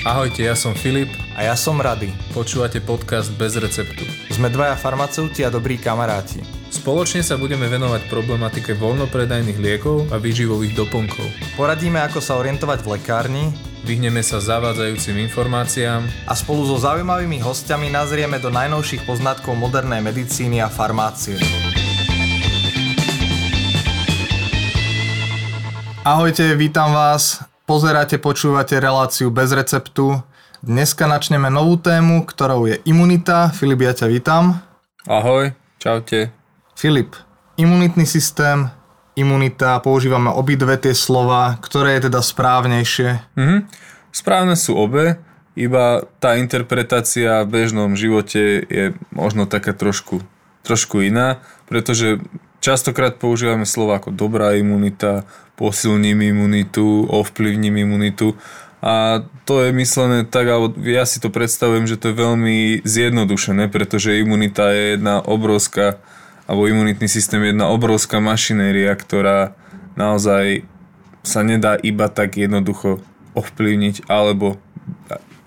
Ahojte, ja som Filip. A ja som Rady. Počúvate podcast Bez receptu. Sme dvaja farmaceuti a dobrí kamaráti. Spoločne sa budeme venovať problematike voľnopredajných liekov a výživových doplnkov. Poradíme, ako sa orientovať v lekárni Vyhneme sa zavádzajúcim informáciám a spolu so zaujímavými hostiami nazrieme do najnovších poznatkov modernej medicíny a farmácie. Ahojte, vítam vás. Pozeráte, počúvate reláciu bez receptu. Dneska načneme novú tému, ktorou je imunita. Filip, ja ťa vítam. Ahoj, čaute. Filip, imunitný systém, imunita, používame obidve tie slova, ktoré je teda správnejšie? Mhm. Správne sú obe, iba tá interpretácia v bežnom živote je možno taká trošku, trošku iná, pretože častokrát používame slova ako dobrá imunita, posilním imunitu, ovplyvním imunitu a to je myslené tak, alebo ja si to predstavujem, že to je veľmi zjednodušené, pretože imunita je jedna obrovská alebo imunitný systém je jedna obrovská mašinéria, ktorá naozaj sa nedá iba tak jednoducho ovplyvniť, alebo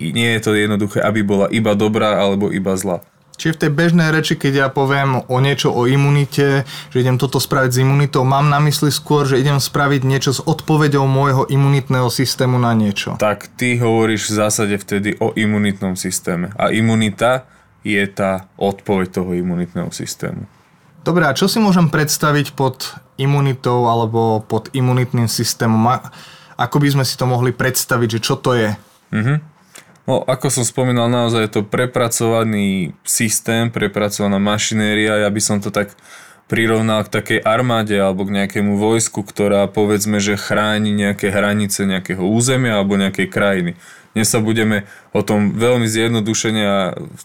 nie je to jednoduché, aby bola iba dobrá alebo iba zlá. Čiže v tej bežnej reči, keď ja poviem o niečo o imunite, že idem toto spraviť s imunitou, mám na mysli skôr, že idem spraviť niečo s odpoveďou môjho imunitného systému na niečo. Tak ty hovoríš v zásade vtedy o imunitnom systéme. A imunita je tá odpoveď toho imunitného systému. Dobre, a čo si môžem predstaviť pod imunitou alebo pod imunitným systémom? Ako by sme si to mohli predstaviť, že čo to je? Mm-hmm. No, ako som spomínal, naozaj je to prepracovaný systém, prepracovaná mašinéria. Ja by som to tak prirovnal k takej armáde alebo k nejakému vojsku, ktorá povedzme, že chráni nejaké hranice nejakého územia alebo nejakej krajiny. Dnes sa budeme o tom veľmi zjednodušene a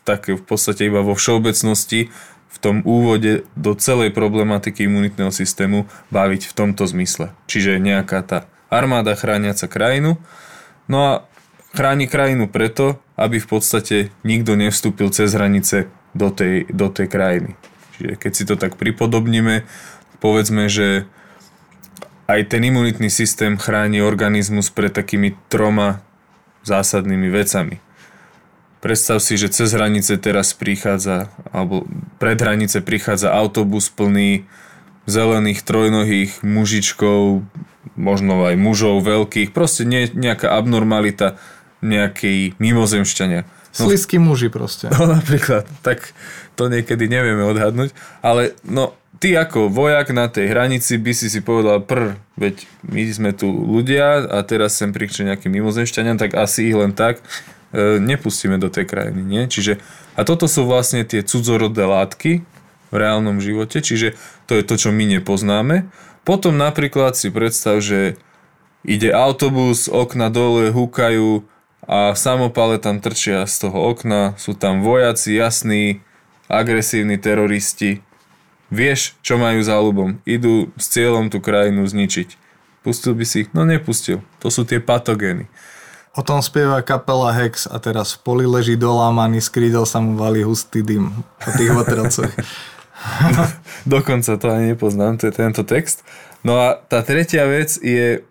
tak v podstate iba vo všeobecnosti v tom úvode do celej problematiky imunitného systému baviť v tomto zmysle. Čiže nejaká tá armáda chrániaca krajinu. No a chráni krajinu preto, aby v podstate nikto nevstúpil cez hranice do tej, do tej krajiny. Čiže keď si to tak pripodobníme, povedzme, že aj ten imunitný systém chráni organizmus pred takými troma zásadnými vecami. Predstav si, že cez hranice teraz prichádza, alebo pred hranice prichádza autobus plný zelených trojnohých mužičkov, možno aj mužov veľkých, proste nie, nejaká abnormalita nejakej mimozemšťania. No, Slisky muži proste. No napríklad, tak to niekedy nevieme odhadnúť, ale no ty ako vojak na tej hranici by si si povedal pr, veď my sme tu ľudia a teraz sem prišli nejaký mimozemšťania, tak asi ich len tak E, nepustíme do tej krajiny. Nie? Čiže, a toto sú vlastne tie cudzorodé látky v reálnom živote, čiže to je to, čo my nepoznáme. Potom napríklad si predstav, že ide autobus, okna dole húkajú a samopale tam trčia z toho okna, sú tam vojaci, jasní, agresívni teroristi. Vieš, čo majú za ľubom. Idú s cieľom tú krajinu zničiť. Pustil by si ich? No nepustil. To sú tie patogény. O tom spieva kapela Hex a teraz v poli leží dolámaný, skrýdel sa mu valí hustý dym o tých vatrelcoch. Dokonca to ani nepoznám, to je tento text. No a tá tretia vec je,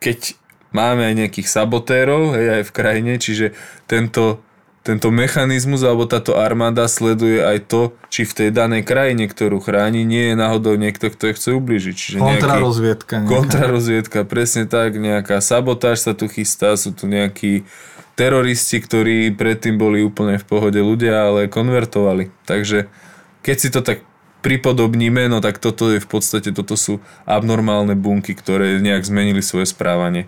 keď máme aj nejakých sabotérov hej, aj v krajine, čiže tento tento mechanizmus alebo táto armáda sleduje aj to, či v tej danej krajine, ktorú chráni, nie je náhodou niekto, kto je chce ubližiť. Čiže kontrarozviedka. Nejaký, kontrarozviedka, presne tak, nejaká sabotáž sa tu chystá, sú tu nejakí teroristi, ktorí predtým boli úplne v pohode ľudia, ale konvertovali. Takže keď si to tak pripodobníme, no tak toto je v podstate, toto sú abnormálne bunky, ktoré nejak zmenili svoje správanie.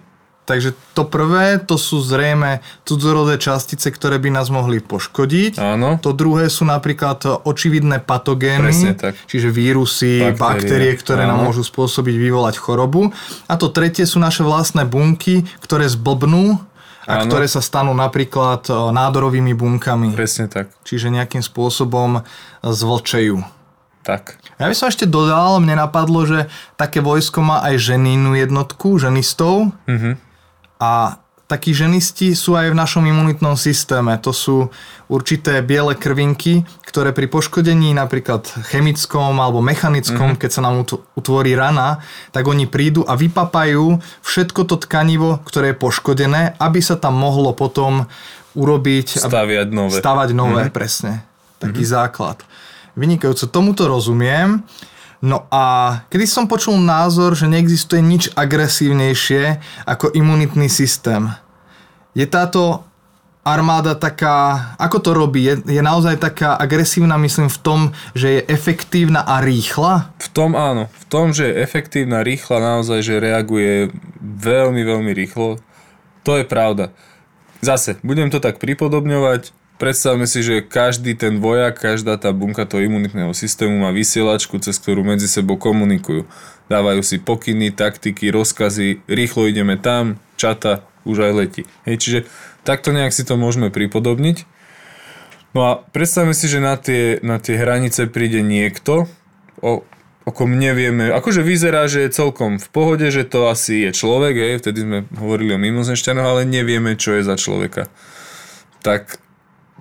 Takže to prvé, to sú zrejme cudzorodé častice, ktoré by nás mohli poškodiť. Áno. To druhé sú napríklad očividné patogény, Presne tak. čiže vírusy, baktérie, baktérie ktoré Áno. nám môžu spôsobiť vyvolať chorobu. A to tretie sú naše vlastné bunky, ktoré zblbnú a Áno. ktoré sa stanú napríklad e, nádorovými bunkami. Presne tak. Čiže nejakým spôsobom zvlčejú. Tak. Ja by som ešte dodal, mne napadlo, že také vojsko má aj ženínu jednotku, ženistov. Mm-hmm a takí ženisti sú aj v našom imunitnom systéme. To sú určité biele krvinky, ktoré pri poškodení napríklad chemickom alebo mechanickom, mm-hmm. keď sa nám utvorí rana, tak oni prídu a vypapajú všetko to tkanivo, ktoré je poškodené, aby sa tam mohlo potom urobiť... Stavať nové. Stavať nové, mm-hmm. presne. Taký mm-hmm. základ. Vynikajúco, tomuto rozumiem. No a kedy som počul názor, že neexistuje nič agresívnejšie ako imunitný systém. Je táto armáda taká, ako to robí? Je, je naozaj taká agresívna, myslím, v tom, že je efektívna a rýchla? V tom áno. V tom, že je efektívna, rýchla, naozaj, že reaguje veľmi, veľmi rýchlo. To je pravda. Zase, budem to tak pripodobňovať. Predstavme si, že každý ten vojak, každá tá bunka toho imunitného systému má vysielačku, cez ktorú medzi sebou komunikujú. Dávajú si pokyny, taktiky, rozkazy, rýchlo ideme tam, čata, už aj letí. Hej, čiže takto nejak si to môžeme pripodobniť. No a predstavme si, že na tie, na tie hranice príde niekto, o, o kom nevieme, akože vyzerá, že je celkom v pohode, že to asi je človek, hej, vtedy sme hovorili o mimozemšťanoch, ale nevieme, čo je za človeka. Tak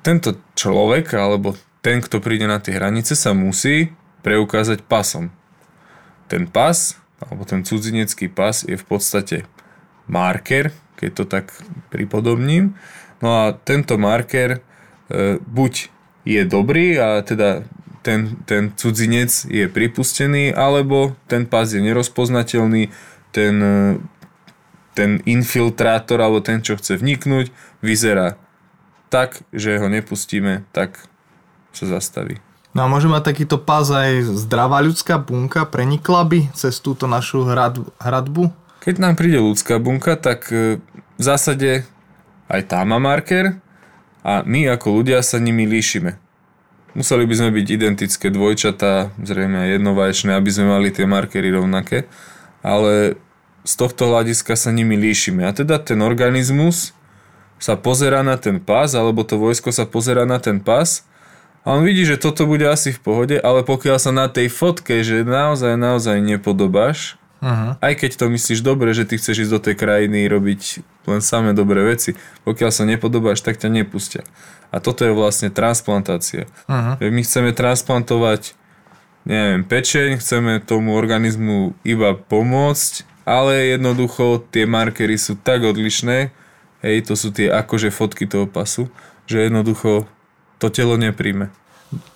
tento človek alebo ten, kto príde na tie hranice, sa musí preukázať pasom. Ten pas, alebo ten cudzinecký pas je v podstate marker, keď to tak pripodobním. No a tento marker e, buď je dobrý a teda ten, ten cudzinec je pripustený, alebo ten pas je nerozpoznateľný, ten, e, ten infiltrátor alebo ten, čo chce vniknúť, vyzerá tak, že ho nepustíme, tak sa zastaví. No a môže mať takýto pás aj zdravá ľudská bunka, prenikla by cez túto našu hrad, hradbu? Keď nám príde ľudská bunka, tak e, v zásade aj tá má marker a my ako ľudia sa nimi líšime. Museli by sme byť identické dvojčatá, zrejme aj jednovaječné, aby sme mali tie markery rovnaké, ale z tohto hľadiska sa nimi líšime. A teda ten organizmus sa pozera na ten pás, alebo to vojsko sa pozera na ten pás a on vidí, že toto bude asi v pohode, ale pokiaľ sa na tej fotke, že naozaj, naozaj nepodobáš, uh-huh. aj keď to myslíš dobre, že ty chceš ísť do tej krajiny robiť len samé dobré veci, pokiaľ sa nepodobáš, tak ťa nepustia. A toto je vlastne transplantácia. Uh-huh. My chceme transplantovať neviem, pečeň, chceme tomu organizmu iba pomôcť, ale jednoducho tie markery sú tak odlišné, Hej, to sú tie akože fotky toho pasu, že jednoducho to telo nepríjme.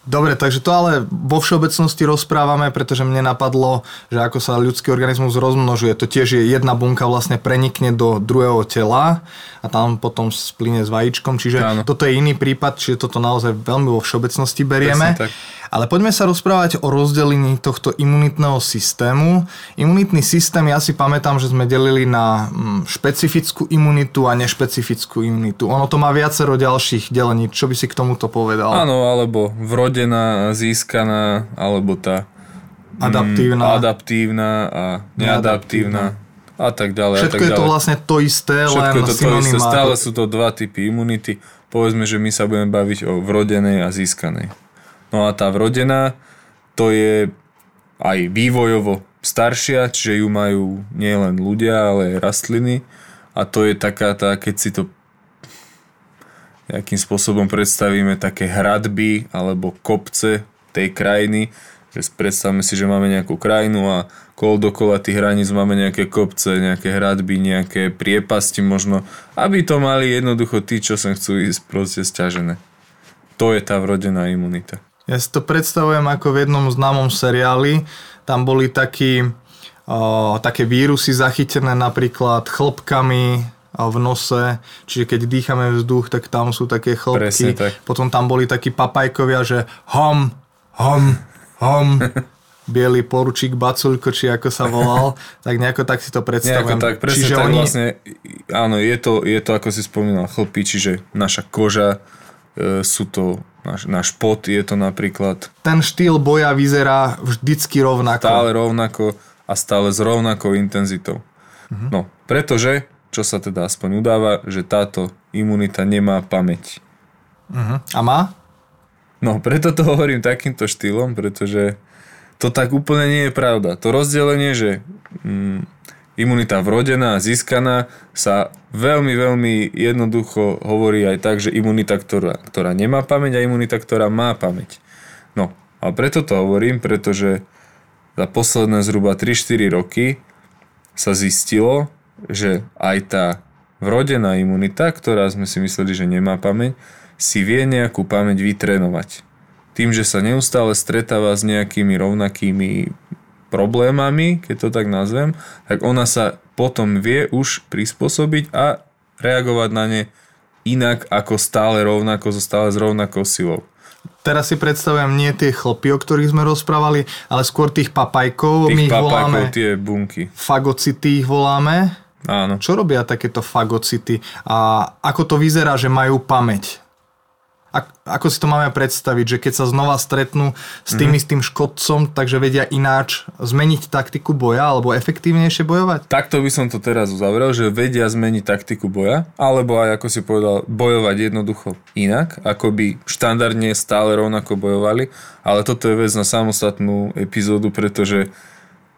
Dobre, takže to ale vo všeobecnosti rozprávame, pretože mne napadlo, že ako sa ľudský organizmus rozmnožuje, to tiež je jedna bunka vlastne prenikne do druhého tela a tam potom splyne s vajíčkom, čiže Áno. toto je iný prípad, čiže toto naozaj veľmi vo všeobecnosti berieme. Presne tak. Ale poďme sa rozprávať o rozdelení tohto imunitného systému. Imunitný systém, ja si pamätám, že sme delili na mm, špecifickú imunitu a nešpecifickú imunitu. Ono to má viacero ďalších delení. Čo by si k tomuto povedal? Áno, alebo vrodená, získaná, alebo tá mm, adaptívna, adaptívna a neadaptívna. A tak ďalej. Všetko a tak je to vlastne to isté, Všetko len je to, to isté. Stále sú to dva typy imunity. Povedzme, že my sa budeme baviť o vrodenej a získanej. No a tá vrodená, to je aj vývojovo staršia, čiže ju majú nielen ľudia, ale aj rastliny. A to je taká tá, keď si to nejakým spôsobom predstavíme také hradby alebo kopce tej krajiny, že predstavme si, že máme nejakú krajinu a kol dokola tých hraníc máme nejaké kopce, nejaké hradby, nejaké priepasti možno, aby to mali jednoducho tí, čo sem chcú ísť proste stiažené. To je tá vrodená imunita. Ja si to predstavujem ako v jednom známom seriáli. Tam boli takí, o, také vírusy zachytené napríklad chlopkami v nose, čiže keď dýchame vzduch, tak tam sú také chlopky. tak. Potom tam boli takí papajkovia, že hom, hom, hom. biely poručík Baculko, či ako sa volal, tak nejako tak si to predstavujem. Nejako tak, presne čiže tak oni... vlastne, áno, je to, je to ako si spomínal, chlpy, čiže naša koža, e, sú to Náš, náš pot je to napríklad. Ten štýl boja vyzerá vždycky rovnako. Stále rovnako a stále s rovnakou intenzitou. Uh-huh. No, pretože, čo sa teda aspoň udáva, že táto imunita nemá pamäť. Uh-huh. A má? No, preto to hovorím takýmto štýlom, pretože to tak úplne nie je pravda. To rozdelenie, že mm, imunita vrodená, získaná, sa veľmi, veľmi jednoducho hovorí aj tak, že imunita, ktorá, ktorá nemá pamäť a imunita, ktorá má pamäť. No, a preto to hovorím, pretože za posledné zhruba 3-4 roky sa zistilo, že aj tá vrodená imunita, ktorá sme si mysleli, že nemá pamäť, si vie nejakú pamäť vytrénovať. Tým, že sa neustále stretáva s nejakými rovnakými problémami, keď to tak nazvem, tak ona sa potom vie už prispôsobiť a reagovať na ne inak ako stále rovnako, so stále s rovnakou silou. Teraz si predstavujem nie tie chlpy, o ktorých sme rozprávali, ale skôr tých papajkov. Tých My ich papajkov, voláme tie bunky. fagocity ich voláme. Áno. Čo robia takéto fagocity a ako to vyzerá, že majú pamäť? Ako si to máme predstaviť, že keď sa znova stretnú s tým mm-hmm. istým škodcom, takže vedia ináč zmeniť taktiku boja alebo efektívnejšie bojovať? Takto by som to teraz uzavrel, že vedia zmeniť taktiku boja, alebo aj, ako si povedal, bojovať jednoducho inak, ako by štandardne stále rovnako bojovali, ale toto je vec na samostatnú epizódu, pretože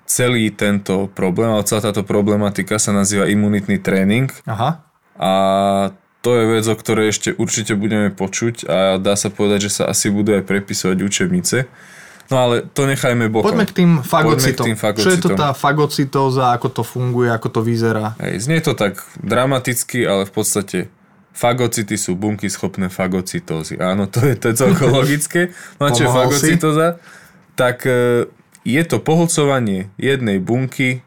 celý tento problém, ale celá táto problematika sa nazýva imunitný tréning Aha. a to je vec, o ktorej ešte určite budeme počuť a dá sa povedať, že sa asi budú aj prepisovať učebnice. No ale to nechajme bokom. Poďme k tým fagocitom. k tým Čo je to tá fagocitóza, ako to funguje, ako to vyzerá? Hej, znie to tak dramaticky, ale v podstate fagocity sú bunky schopné fagocitózy. Áno, to je, to je celkom logické. No a čo je fagocitóza? Tak e, je to pohlcovanie jednej bunky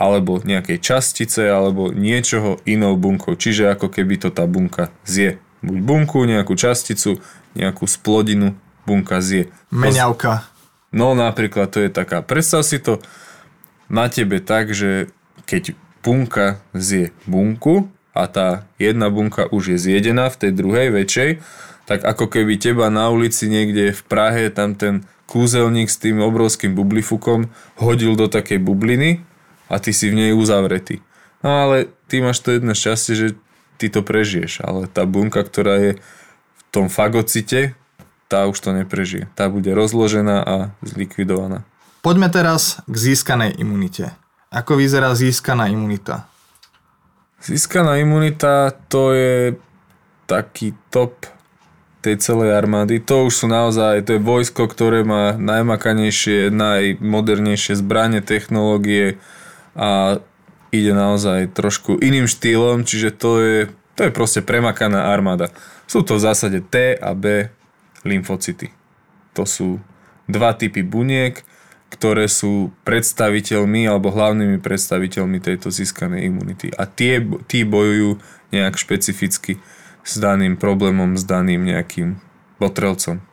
alebo nejakej častice alebo niečoho inou bunkou. Čiže ako keby to tá bunka zje. Buď bunku, nejakú časticu, nejakú splodinu bunka zje. Meňavka. No napríklad to je taká, predstav si to na tebe tak, že keď bunka zje bunku a tá jedna bunka už je zjedená v tej druhej väčšej, tak ako keby teba na ulici niekde v Prahe tam ten kúzelník s tým obrovským bublifukom hodil do takej bubliny a ty si v nej uzavretý. No ale ty máš to jedno šťastie, že ty to prežiješ, ale tá bunka, ktorá je v tom fagocite, tá už to neprežije. Tá bude rozložená a zlikvidovaná. Poďme teraz k získanej imunite. Ako vyzerá získaná imunita? Získaná imunita to je taký top tej celej armády. To už sú naozaj, to je vojsko, ktoré má najmakanejšie, najmodernejšie zbranie, technológie a ide naozaj trošku iným štýlom, čiže to je, to je proste premakaná armáda. Sú to v zásade T a B lymfocyty. To sú dva typy buniek, ktoré sú predstaviteľmi alebo hlavnými predstaviteľmi tejto získanej imunity. A tie, tí bojujú nejak špecificky s daným problémom, s daným nejakým potrelcom.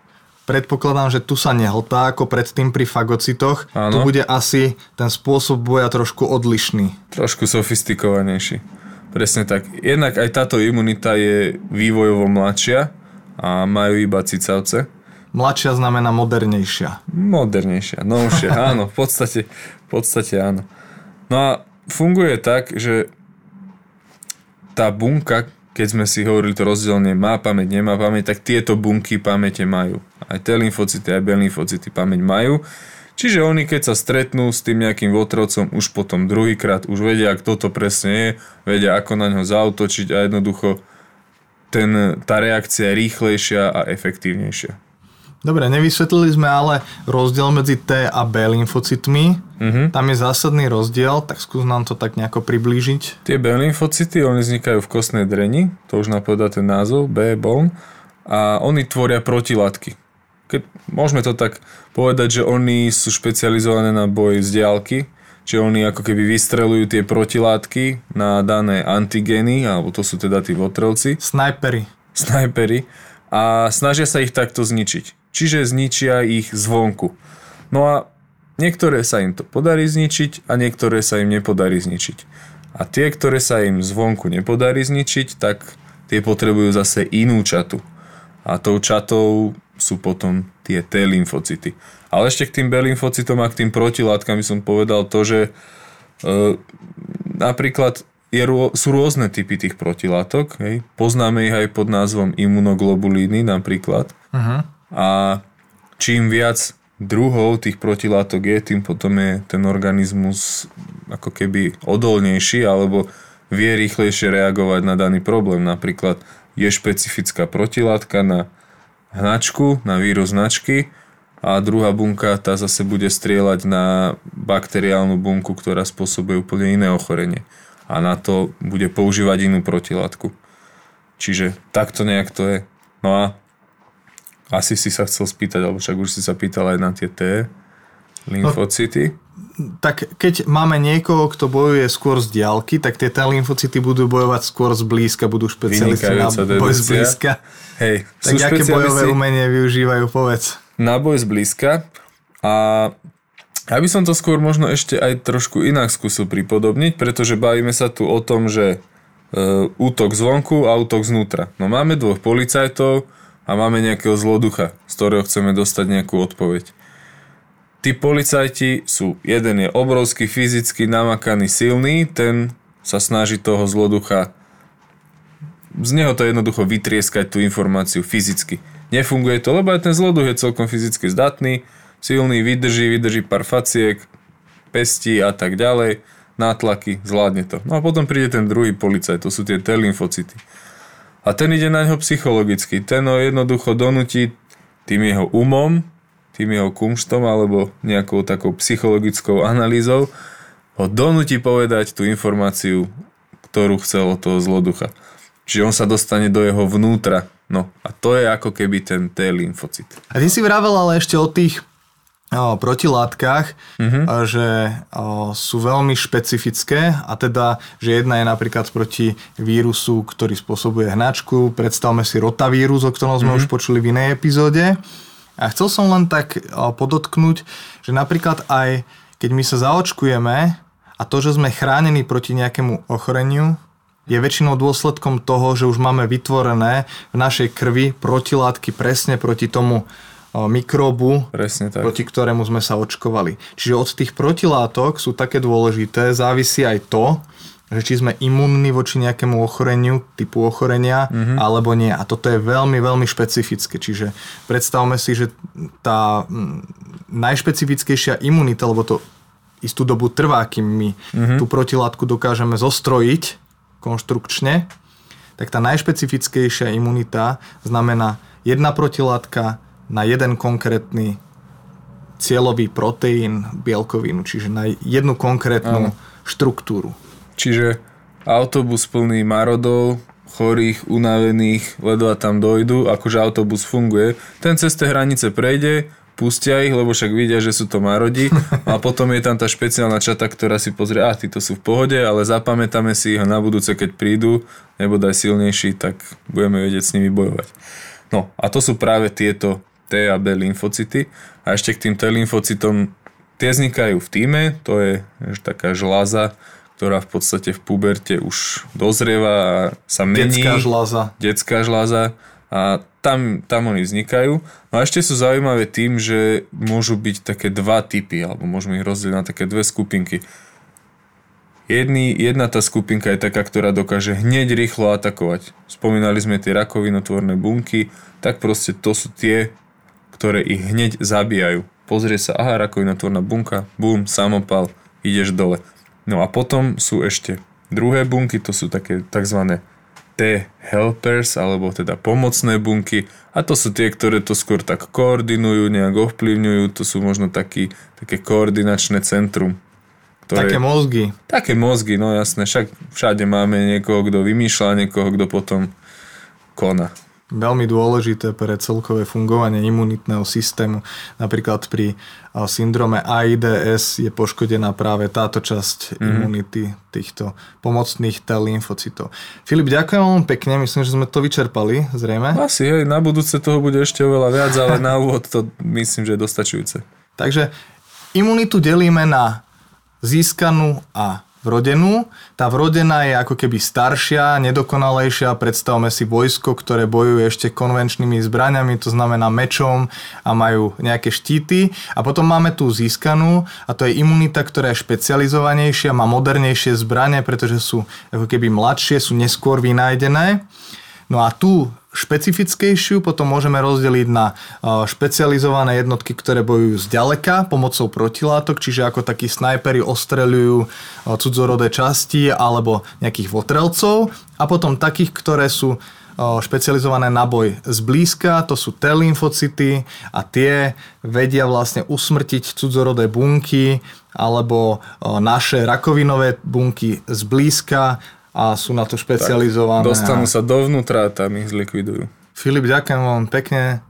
Predpokladám, že tu sa nehltá ako predtým pri fagocitoch. Áno. Tu bude asi ten spôsob boja trošku odlišný. Trošku sofistikovanejší. Presne tak. Jednak aj táto imunita je vývojovo mladšia a majú iba cicavce. Mladšia znamená modernejšia. Modernejšia, novšia, áno, v podstate, v podstate áno. No a funguje tak, že tá bunka, keď sme si hovorili to rozdielne, má pamäť, nemá pamäť, tak tieto bunky pamäte majú. Aj T lymfocyty, aj B lymfocyty pamäť majú. Čiže oni keď sa stretnú s tým nejakým votrovcom už potom druhýkrát, už vedia, kto to presne je, vedia, ako na ňo zautočiť a jednoducho ten, tá reakcia je rýchlejšia a efektívnejšia. Dobre, nevysvetlili sme ale rozdiel medzi T a B lymfocytmi. Mhm. Tam je zásadný rozdiel, tak skús nám to tak nejako priblížiť. Tie B lymfocyty, oni vznikajú v kostnej dreni, to už napovedá ten názov, B bone, a oni tvoria protilátky. Keď, môžeme to tak povedať, že oni sú špecializované na boj z diálky, čiže oni ako keby vystrelujú tie protilátky na dané antigény, alebo to sú teda tí votrelci, Snajpery. snajpery, a snažia sa ich takto zničiť. Čiže zničia ich zvonku. No a niektoré sa im to podarí zničiť a niektoré sa im nepodarí zničiť. A tie, ktoré sa im zvonku nepodarí zničiť, tak tie potrebujú zase inú čatu. A tou čatou sú potom tie T lymfocyty. Ale ešte k tým B lymfocytom a k tým protilátkam by som povedal to, že e, napríklad je, sú rôzne typy tých protilátok. Hej. Poznáme ich aj pod názvom imunoglobulíny napríklad. Uh-huh. A čím viac druhov tých protilátok je, tým potom je ten organizmus ako keby odolnejší alebo vie rýchlejšie reagovať na daný problém. Napríklad je špecifická protilátka na hnačku, na vírus značky a druhá bunka tá zase bude strieľať na bakteriálnu bunku, ktorá spôsobuje úplne iné ochorenie. A na to bude používať inú protilátku. Čiže takto nejak to je. No a asi si sa chcel spýtať, alebo však už si sa pýtal aj na tie T, lymfocity. No, tak keď máme niekoho, kto bojuje skôr z diálky, tak tie T lymfocity budú bojovať skôr z blízka, budú špecialisti na boj z blízka. Hej, tak aké bojové umenie využívajú, povedz. Na boj z blízka a ja by som to skôr možno ešte aj trošku inak skúsil pripodobniť, pretože bavíme sa tu o tom, že e, útok zvonku a útok znútra. No máme dvoch policajtov a máme nejakého zloducha, z ktorého chceme dostať nejakú odpoveď. Tí policajti sú, jeden je obrovský fyzicky namakaný, silný, ten sa snaží toho zloducha z neho to jednoducho vytrieskať tú informáciu fyzicky. Nefunguje to, lebo aj ten zloduch je celkom fyzicky zdatný, silný, vydrží, vydrží pár faciek, pestí a tak ďalej, nátlaky, zvládne to. No a potom príde ten druhý policajt, to sú tie T-lymfocity. A ten ide na neho psychologicky, ten ho jednoducho donúti tým jeho umom, tým jeho kumštom alebo nejakou takou psychologickou analýzou ho donúti povedať tú informáciu, ktorú chcel od toho zloducha. Čiže on sa dostane do jeho vnútra. No a to je ako keby ten T-lymfocit. A ty si vravel ale ešte o tých o, protilátkach, mm-hmm. že o, sú veľmi špecifické a teda, že jedna je napríklad proti vírusu, ktorý spôsobuje hnačku. Predstavme si rotavírus, o ktorom sme mm-hmm. už počuli v inej epizóde. A chcel som len tak podotknúť, že napríklad aj keď my sa zaočkujeme a to, že sme chránení proti nejakému ochoreniu, je väčšinou dôsledkom toho, že už máme vytvorené v našej krvi protilátky presne proti tomu mikróbu, Presne tak. proti ktorému sme sa očkovali. Čiže od tých protilátok sú také dôležité, závisí aj to, že či sme imunní voči nejakému ochoreniu, typu ochorenia, mm-hmm. alebo nie. A toto je veľmi, veľmi špecifické. Čiže predstavme si, že tá najšpecifickejšia imunita, lebo to istú dobu trvá, kým my mm-hmm. tú protilátku dokážeme zostrojiť konštrukčne, tak tá najšpecifickejšia imunita znamená jedna protilátka na jeden konkrétny cieľový proteín, bielkovinu, čiže na jednu konkrétnu Áno. štruktúru. Čiže autobus plný marodov, chorých, unavených, ledva tam dojdu, akože autobus funguje. Ten cez tie hranice prejde, pustia ich, lebo však vidia, že sú to marodi a potom je tam tá špeciálna čata, ktorá si pozrie, a títo sú v pohode, ale zapamätáme si ich na budúce, keď prídu, nebodaj silnejší, tak budeme vedieť s nimi bojovať. No a to sú práve tieto T a B lymfocity a ešte k tým T lymfocitom tie vznikajú v týme, to je taká žláza, ktorá v podstate v puberte už dozrieva a sa mení. Detská žláza. Detská žláza a tam, tam oni vznikajú. No a ešte sú zaujímavé tým, že môžu byť také dva typy, alebo môžeme ich rozdeliť na také dve skupinky. Jedný, jedna tá skupinka je taká, ktorá dokáže hneď rýchlo atakovať. Spomínali sme tie rakovinotvorné bunky, tak proste to sú tie, ktoré ich hneď zabíjajú. Pozrie sa, aha, rakovinotvorná bunka, bum, samopal, ideš dole. No a potom sú ešte druhé bunky, to sú také tzv. T-helpers, alebo teda pomocné bunky a to sú tie, ktoré to skôr tak koordinujú, nejak ovplyvňujú, to sú možno taký, také koordinačné centrum. Ktoré, také mozgy. Také mozgy, no jasné, však všade máme niekoho, kto vymýšľa, niekoho, kto potom koná veľmi dôležité pre celkové fungovanie imunitného systému. Napríklad pri syndrome AIDS je poškodená práve táto časť mm-hmm. imunity týchto pomocných T lymfocitov. Filip, ďakujem veľmi pekne, myslím, že sme to vyčerpali, zrejme. Asi, hej, na budúce toho bude ešte oveľa viac, ale na úvod to myslím, že je dostačujúce. Takže imunitu delíme na získanú a vrodenú. Tá vrodená je ako keby staršia, nedokonalejšia. Predstavme si vojsko, ktoré bojuje ešte konvenčnými zbraniami, to znamená mečom a majú nejaké štíty. A potom máme tú získanú a to je imunita, ktorá je špecializovanejšia, má modernejšie zbranie, pretože sú ako keby mladšie, sú neskôr vynájdené. No a tú špecifickejšiu potom môžeme rozdeliť na špecializované jednotky, ktoré bojujú zďaleka pomocou protilátok, čiže ako takí snajperi ostreľujú cudzorodé časti alebo nejakých votrelcov. A potom takých, ktoré sú špecializované na boj zblízka, to sú T lymfocyty a tie vedia vlastne usmrtiť cudzorodé bunky alebo naše rakovinové bunky zblízka a sú na to špecializované. Tak, dostanú sa dovnútra a tam ich zlikvidujú. Filip, ďakujem vám pekne.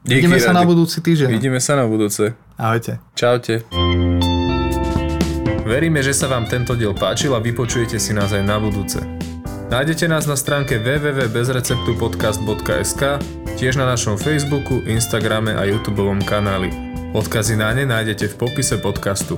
Díky, Vidíme sa na budúci týždeň. Vidíme sa na budúce. Ahojte. Čaute. Veríme, že sa vám tento diel páčil a vypočujete si nás aj na budúce. Nájdete nás na stránke www.bezreceptupodcast.sk, tiež na našom Facebooku, Instagrame a YouTube kanáli. Odkazy na ne nájdete v popise podcastu.